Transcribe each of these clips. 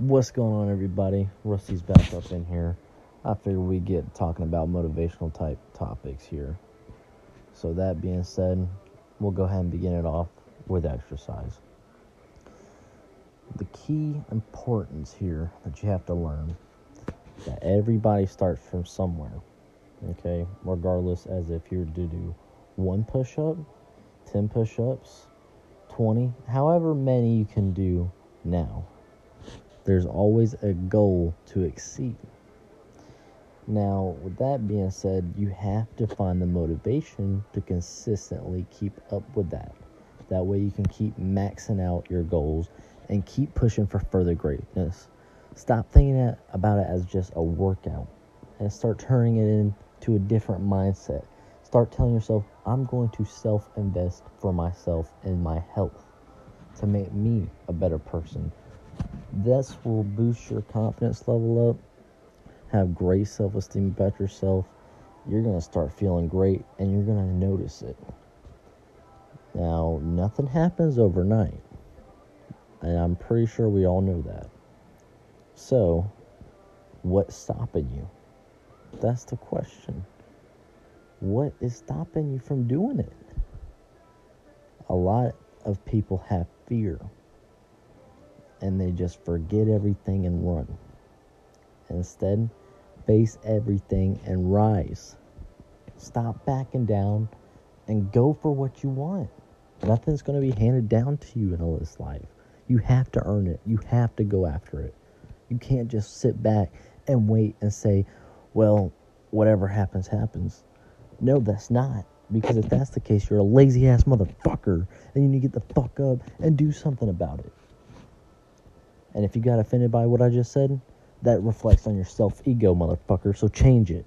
What's going on, everybody? Rusty's back up in here. I figured we get talking about motivational type topics here. So, that being said, we'll go ahead and begin it off with exercise. The key importance here that you have to learn that everybody starts from somewhere, okay? Regardless, as if you're to do one push up, 10 push ups, 20, however many you can do now there's always a goal to exceed. Now, with that being said, you have to find the motivation to consistently keep up with that. That way, you can keep maxing out your goals and keep pushing for further greatness. Stop thinking about it as just a workout and start turning it into a different mindset. Start telling yourself, I'm going to self invest for myself and my health to make me a better person this will boost your confidence level up, have great self esteem about yourself. You're going to start feeling great and you're going to notice it. Now, nothing happens overnight, and I'm pretty sure we all know that. So, what's stopping you? That's the question. What is stopping you from doing it? A lot of people have fear and they just forget everything and run. Instead, face everything and rise. Stop backing down and go for what you want. Nothing's going to be handed down to you in all this life. You have to earn it. You have to go after it. You can't just sit back and wait and say, well, whatever happens, happens. No, that's not. Because if that's the case, you're a lazy ass motherfucker and you need to get the fuck up and do something about it. And if you got offended by what I just said, that reflects on your self ego, motherfucker. So change it.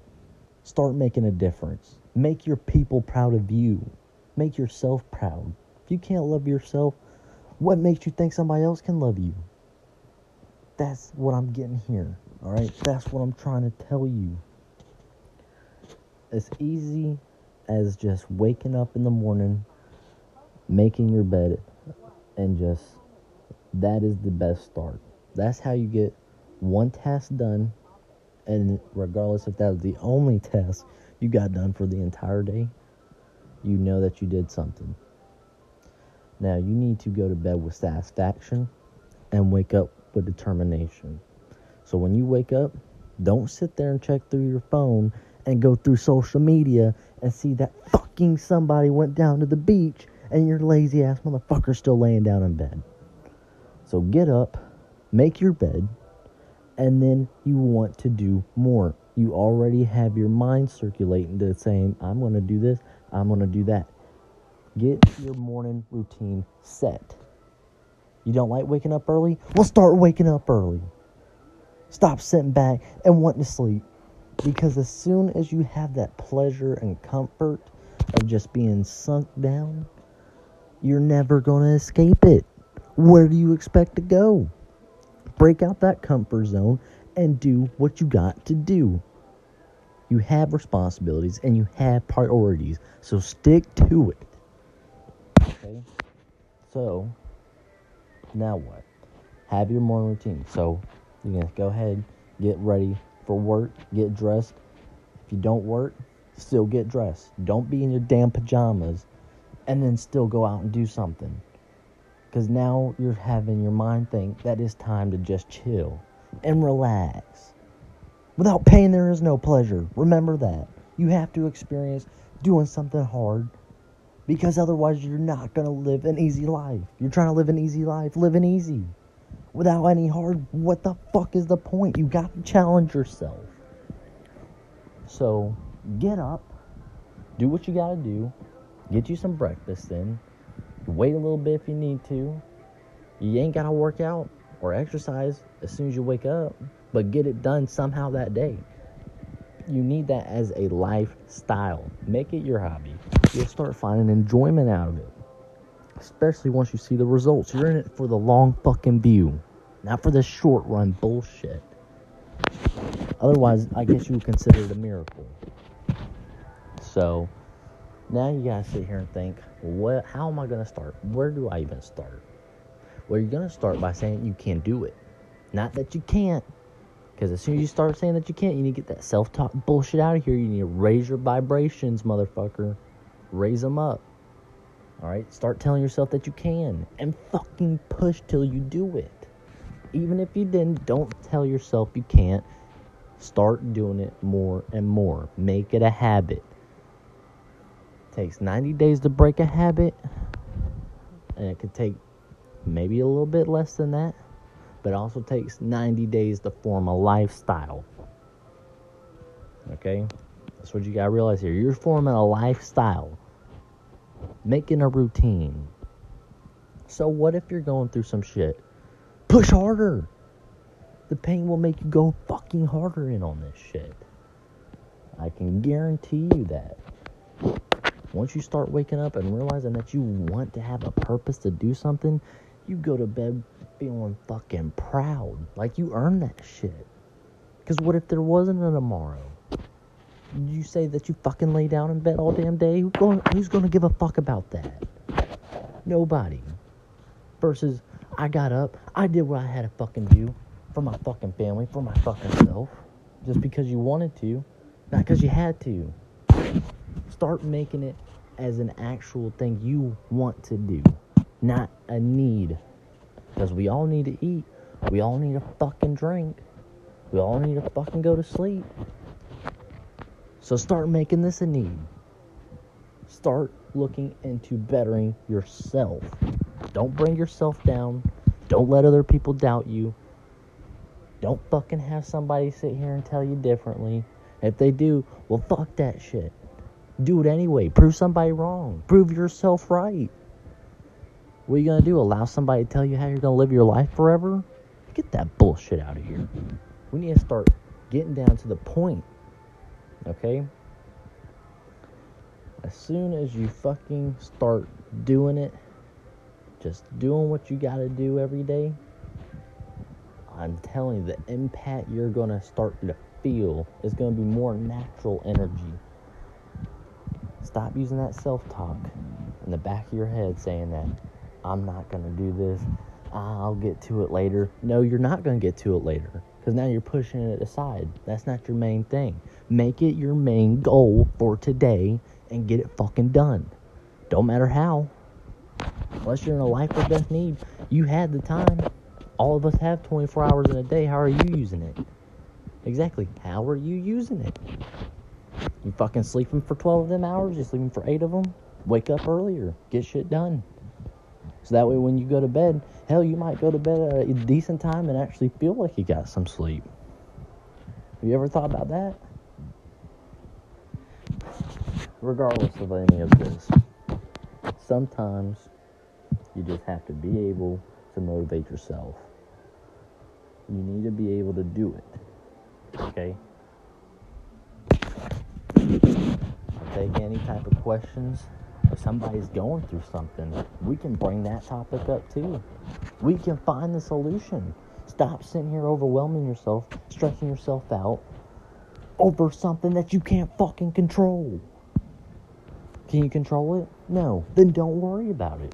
Start making a difference. Make your people proud of you. Make yourself proud. If you can't love yourself, what makes you think somebody else can love you? That's what I'm getting here. All right? That's what I'm trying to tell you. As easy as just waking up in the morning, making your bed, and just that is the best start. That's how you get one task done, and regardless if that was the only task you got done for the entire day, you know that you did something. Now, you need to go to bed with satisfaction and wake up with determination. So, when you wake up, don't sit there and check through your phone and go through social media and see that fucking somebody went down to the beach and your lazy ass motherfucker still laying down in bed. So get up, make your bed, and then you want to do more. You already have your mind circulating to saying, I'm going to do this, I'm going to do that. Get your morning routine set. You don't like waking up early? Well, start waking up early. Stop sitting back and wanting to sleep. Because as soon as you have that pleasure and comfort of just being sunk down, you're never going to escape it where do you expect to go? Break out that comfort zone and do what you got to do. You have responsibilities and you have priorities, so stick to it. Okay? So, now what? Have your morning routine. So, you're going to go ahead, get ready for work, get dressed. If you don't work, still get dressed. Don't be in your damn pajamas and then still go out and do something. Because now you're having your mind think that it's time to just chill and relax. Without pain, there is no pleasure. Remember that. You have to experience doing something hard because otherwise you're not going to live an easy life. You're trying to live an easy life, living easy. Without any hard, what the fuck is the point? You got to challenge yourself. So, get up, do what you got to do, get you some breakfast in, Wait a little bit if you need to. You ain't got to work out or exercise as soon as you wake up, but get it done somehow that day. You need that as a lifestyle. Make it your hobby. You'll start finding enjoyment out of it, especially once you see the results. You're in it for the long fucking view, not for the short run bullshit. Otherwise, I guess you would consider it a miracle. So, now you gotta sit here and think, what? How am I gonna start? Where do I even start? Well, you're gonna start by saying you can't do it. Not that you can't. Because as soon as you start saying that you can't, you need to get that self talk bullshit out of here. You need to raise your vibrations, motherfucker. Raise them up. Alright? Start telling yourself that you can. And fucking push till you do it. Even if you didn't, don't tell yourself you can't. Start doing it more and more. Make it a habit. Takes 90 days to break a habit. And it could take maybe a little bit less than that but it also takes 90 days to form a lifestyle. Okay? That's what you gotta realize here. You're forming a lifestyle, making a routine. So, what if you're going through some shit? Push harder. The pain will make you go fucking harder in on this shit. I can guarantee you that. Once you start waking up and realizing that you want to have a purpose to do something, you go to bed feeling fucking proud. Like you earned that shit. Because what if there wasn't a tomorrow? You say that you fucking lay down in bed all damn day? Who's going, who's going to give a fuck about that? Nobody. Versus, I got up, I did what I had to fucking do for my fucking family, for my fucking self. Just because you wanted to, not because you had to. Start making it as an actual thing you want to do, not a need. Because we all need to eat. We all need to fucking drink. We all need to fucking go to sleep. So start making this a need. Start looking into bettering yourself. Don't bring yourself down. Don't let other people doubt you. Don't fucking have somebody sit here and tell you differently. If they do, well, fuck that shit. Do it anyway. Prove somebody wrong. Prove yourself right. What are you gonna do? Allow somebody to tell you how you're gonna live your life forever? Get that bullshit out of here. We need to start getting down to the point. Okay? As soon as you fucking start doing it, just doing what you gotta do every day, I'm telling you, the impact you're gonna start to feel is gonna be more natural energy. Stop using that self talk in the back of your head saying that I'm not going to do this. I'll get to it later. No, you're not going to get to it later because now you're pushing it aside. That's not your main thing. Make it your main goal for today and get it fucking done. Don't matter how. Unless you're in a life or death need, you had the time. All of us have 24 hours in a day. How are you using it? Exactly. How are you using it? You fucking sleeping for 12 of them hours? You sleeping for 8 of them? Wake up earlier. Get shit done. So that way, when you go to bed, hell, you might go to bed at a decent time and actually feel like you got some sleep. Have you ever thought about that? Regardless of any of this, sometimes you just have to be able to motivate yourself. You need to be able to do it. Okay? Take any type of questions if somebody's going through something, we can bring that topic up too. We can find the solution. Stop sitting here overwhelming yourself, stressing yourself out over something that you can't fucking control. Can you control it? No. Then don't worry about it.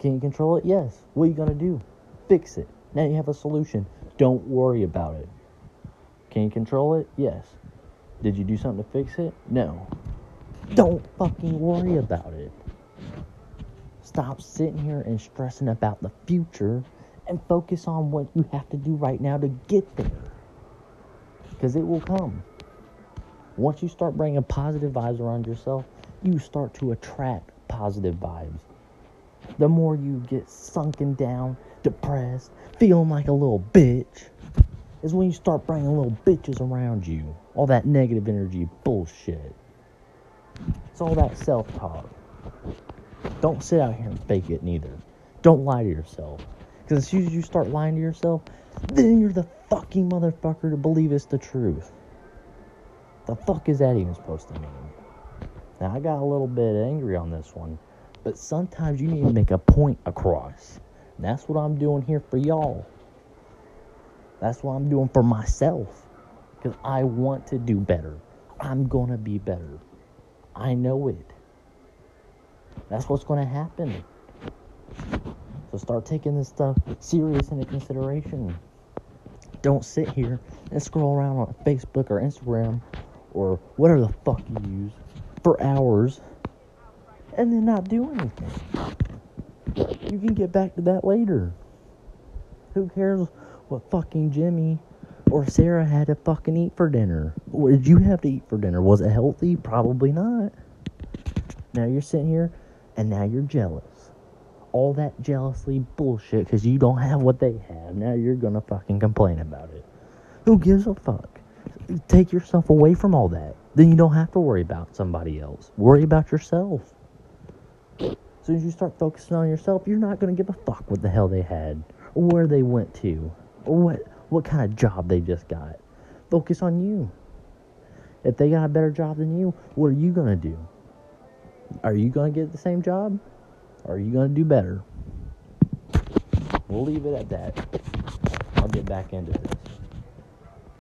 Can you control it? Yes. What are you going to do? Fix it. Now you have a solution. Don't worry about it. Can you control it? Yes. Did you do something to fix it? No. Don't fucking worry about it. Stop sitting here and stressing about the future and focus on what you have to do right now to get there. Because it will come. Once you start bringing positive vibes around yourself, you start to attract positive vibes. The more you get sunken down, depressed, feeling like a little bitch, is when you start bringing little bitches around you. All that negative energy bullshit. It's all that self talk. Don't sit out here and fake it neither. Don't lie to yourself. Because as soon as you start lying to yourself, then you're the fucking motherfucker to believe it's the truth. The fuck is that even supposed to mean? Now, I got a little bit angry on this one, but sometimes you need to make a point across. And that's what I'm doing here for y'all. That's what I'm doing for myself. Because I want to do better. I'm going to be better. I know it. That's what's going to happen. So start taking this stuff serious into consideration. Don't sit here and scroll around on Facebook or Instagram or whatever the fuck you use for hours and then not do anything. You can get back to that later. Who cares what fucking Jimmy or Sarah had to fucking eat for dinner? What did you have to eat for dinner? Was it healthy? Probably not. Now you're sitting here and now you're jealous. All that jealously bullshit because you don't have what they have. Now you're gonna fucking complain about it. Who gives a fuck? Take yourself away from all that. Then you don't have to worry about somebody else. Worry about yourself. As soon as you start focusing on yourself, you're not gonna give a fuck what the hell they had, or where they went to, what what kind of job they just got. Focus on you. If they got a better job than you, what are you gonna do? Are you gonna get the same job? Or are you gonna do better? We'll leave it at that. I'll get back into this.